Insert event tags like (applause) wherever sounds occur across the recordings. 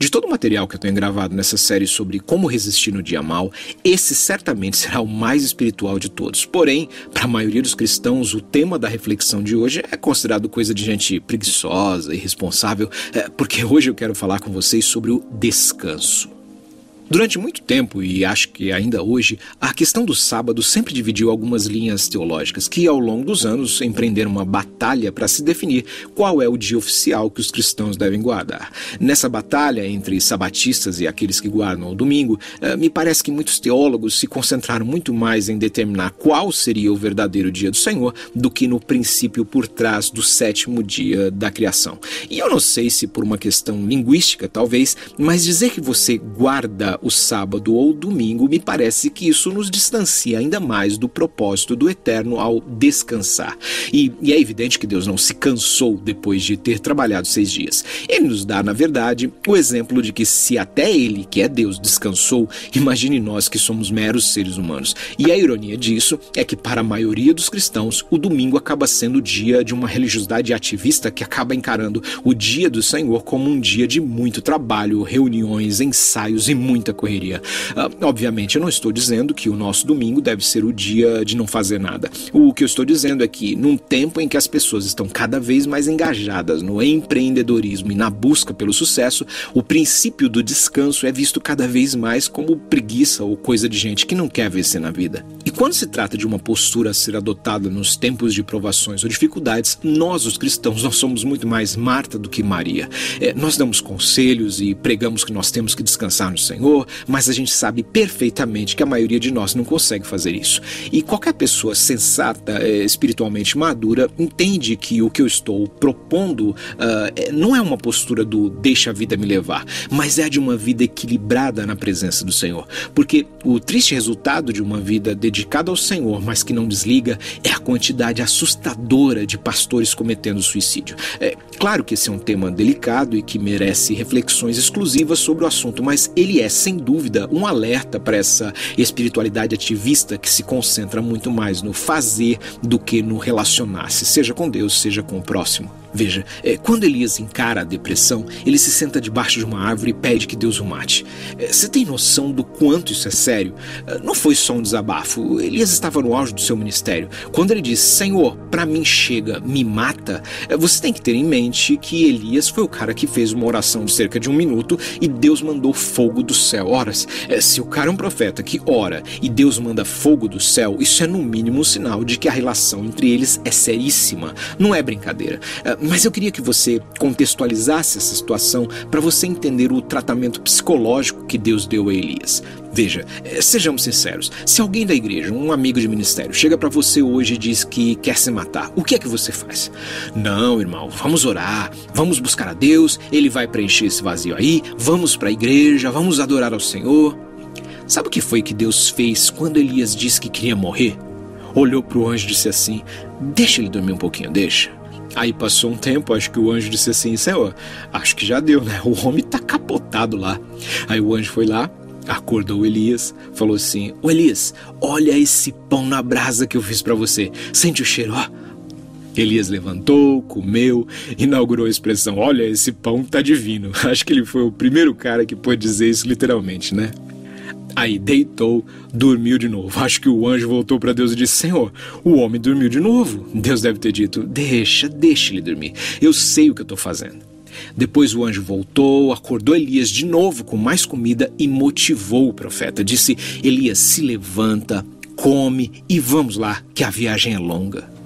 De todo o material que eu tenho gravado nessa série sobre como resistir no dia mal, esse certamente será o mais espiritual de todos. Porém, para a maioria dos cristãos, o tema da reflexão de hoje é considerado coisa de gente preguiçosa, irresponsável, é, porque hoje eu quero falar com vocês sobre o descanso. Durante muito tempo, e acho que ainda hoje, a questão do sábado sempre dividiu algumas linhas teológicas que, ao longo dos anos, empreenderam uma batalha para se definir qual é o dia oficial que os cristãos devem guardar. Nessa batalha entre sabatistas e aqueles que guardam o domingo, eh, me parece que muitos teólogos se concentraram muito mais em determinar qual seria o verdadeiro dia do Senhor do que no princípio por trás do sétimo dia da criação. E eu não sei se por uma questão linguística, talvez, mas dizer que você guarda o sábado ou domingo, me parece que isso nos distancia ainda mais do propósito do eterno ao descansar. E, e, é evidente que Deus não se cansou depois de ter trabalhado seis dias. Ele nos dá, na verdade, o exemplo de que se até ele, que é Deus, descansou, imagine nós que somos meros seres humanos. E a ironia disso é que, para a maioria dos cristãos, o domingo acaba sendo o dia de uma religiosidade ativista que acaba encarando o dia do Senhor como um dia de muito trabalho, reuniões, ensaios e muita muita correria. Uh, obviamente, eu não estou dizendo que o nosso domingo deve ser o dia de não fazer nada. O que eu estou dizendo é que, num tempo em que as pessoas estão cada vez mais engajadas no empreendedorismo e na busca pelo sucesso, o princípio do descanso é visto cada vez mais como preguiça ou coisa de gente que não quer vencer na vida. E quando se trata de uma postura a ser adotada nos tempos de provações ou dificuldades, nós, os cristãos, nós somos muito mais Marta do que Maria. É, nós damos conselhos e pregamos que nós temos que descansar no Senhor, mas a gente sabe perfeitamente que a maioria de nós não consegue fazer isso. E qualquer pessoa sensata, eh, espiritualmente madura, entende que o que eu estou propondo uh, não é uma postura do deixa a vida me levar, mas é de uma vida equilibrada na presença do Senhor. Porque o triste resultado de uma vida dedicada ao Senhor, mas que não desliga, é a quantidade assustadora de pastores cometendo suicídio. É claro que esse é um tema delicado e que merece reflexões exclusivas sobre o assunto, mas ele é sem dúvida, um alerta para essa espiritualidade ativista que se concentra muito mais no fazer do que no relacionar-se, seja com Deus, seja com o próximo. Veja, é, quando Elias encara a depressão, ele se senta debaixo de uma árvore e pede que Deus o mate. É, você tem noção do quanto isso é sério? É, não foi só um desabafo. Elias estava no auge do seu ministério. Quando ele diz, Senhor, para mim chega, me mata, você tem que ter em mente que Elias foi o cara que fez uma oração de cerca de um minuto e Deus mandou fogo do céu. Horas, é, se o cara é um profeta que ora e Deus manda fogo do céu, isso é no mínimo um sinal de que a relação entre eles é seríssima. Não é brincadeira. Mas eu queria que você contextualizasse essa situação para você entender o tratamento psicológico que Deus deu a Elias. Veja, eh, sejamos sinceros, se alguém da igreja, um amigo de ministério, chega para você hoje e diz que quer se matar, o que é que você faz? Não, irmão, vamos orar, vamos buscar a Deus, ele vai preencher esse vazio aí, vamos para a igreja, vamos adorar ao Senhor. Sabe o que foi que Deus fez quando Elias disse que queria morrer? Olhou para o anjo e disse assim: Deixa ele dormir um pouquinho, deixa. Aí passou um tempo, acho que o anjo disse assim: Senhor, acho que já deu, né? O homem tá capotado lá. Aí o anjo foi lá, acordou Elias, falou assim: Ô Elias, olha esse pão na brasa que eu fiz para você. Sente o cheiro, ó. Elias levantou, comeu, inaugurou a expressão: Olha, esse pão tá divino. (laughs) Acho que ele foi o primeiro cara que pôde dizer isso literalmente, né? Aí deitou, dormiu de novo. Acho que o anjo voltou para Deus e disse: Senhor, o homem dormiu de novo. Deus deve ter dito: Deixa, deixa ele dormir. Eu sei o que eu estou fazendo. Depois o anjo voltou, acordou Elias de novo com mais comida e motivou o profeta. Disse: Elias, se levanta, come e vamos lá, que a viagem é longa.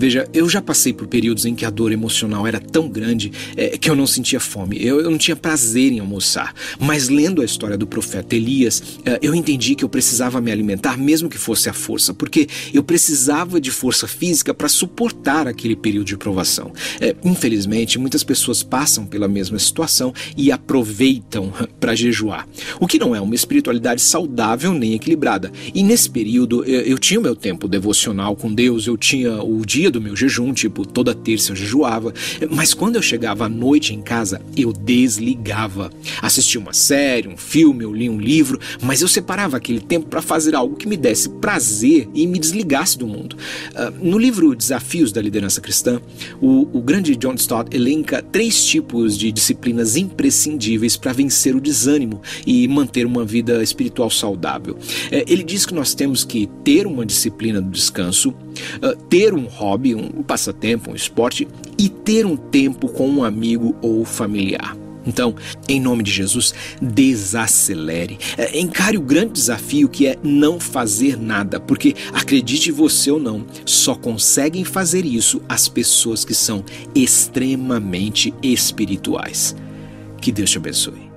Veja, eu já passei por períodos em que a dor emocional era tão grande é, que eu não sentia fome, eu, eu, não tinha prazer em almoçar. Mas lendo a história do profeta Elias, é, eu entendi que eu precisava me alimentar, mesmo que fosse à força, porque eu precisava de força física para suportar aquele período de provação. É, infelizmente, muitas pessoas passam pela mesma situação e aproveitam para jejuar, o que não é uma espiritualidade saudável nem equilibrada. E nesse período, eu, eu tinha o meu tempo devocional com Deus, eu tinha o dia do meu jejum, tipo, toda terça eu jejuava, mas quando eu chegava à noite em casa, eu desligava. Assistia uma série, um filme, eu li um livro, mas eu separava aquele tempo para fazer algo que me desse prazer e me desligasse do mundo. Uh, no livro Desafios da Liderança Cristã, o, o grande John Stott elenca três tipos de disciplinas imprescindíveis para vencer o desânimo e manter uma vida espiritual saudável. É, ele diz que nós temos que ter uma disciplina do descanso, uh, ter um hobby, um passatempo, um esporte e ter um tempo com um amigo ou familiar. Então, em nome de Jesus, desacelere. É, encare o grande desafio que é não fazer nada, porque acredite você ou não, só conseguem fazer isso as pessoas que são extremamente espirituais. Que Deus te abençoe.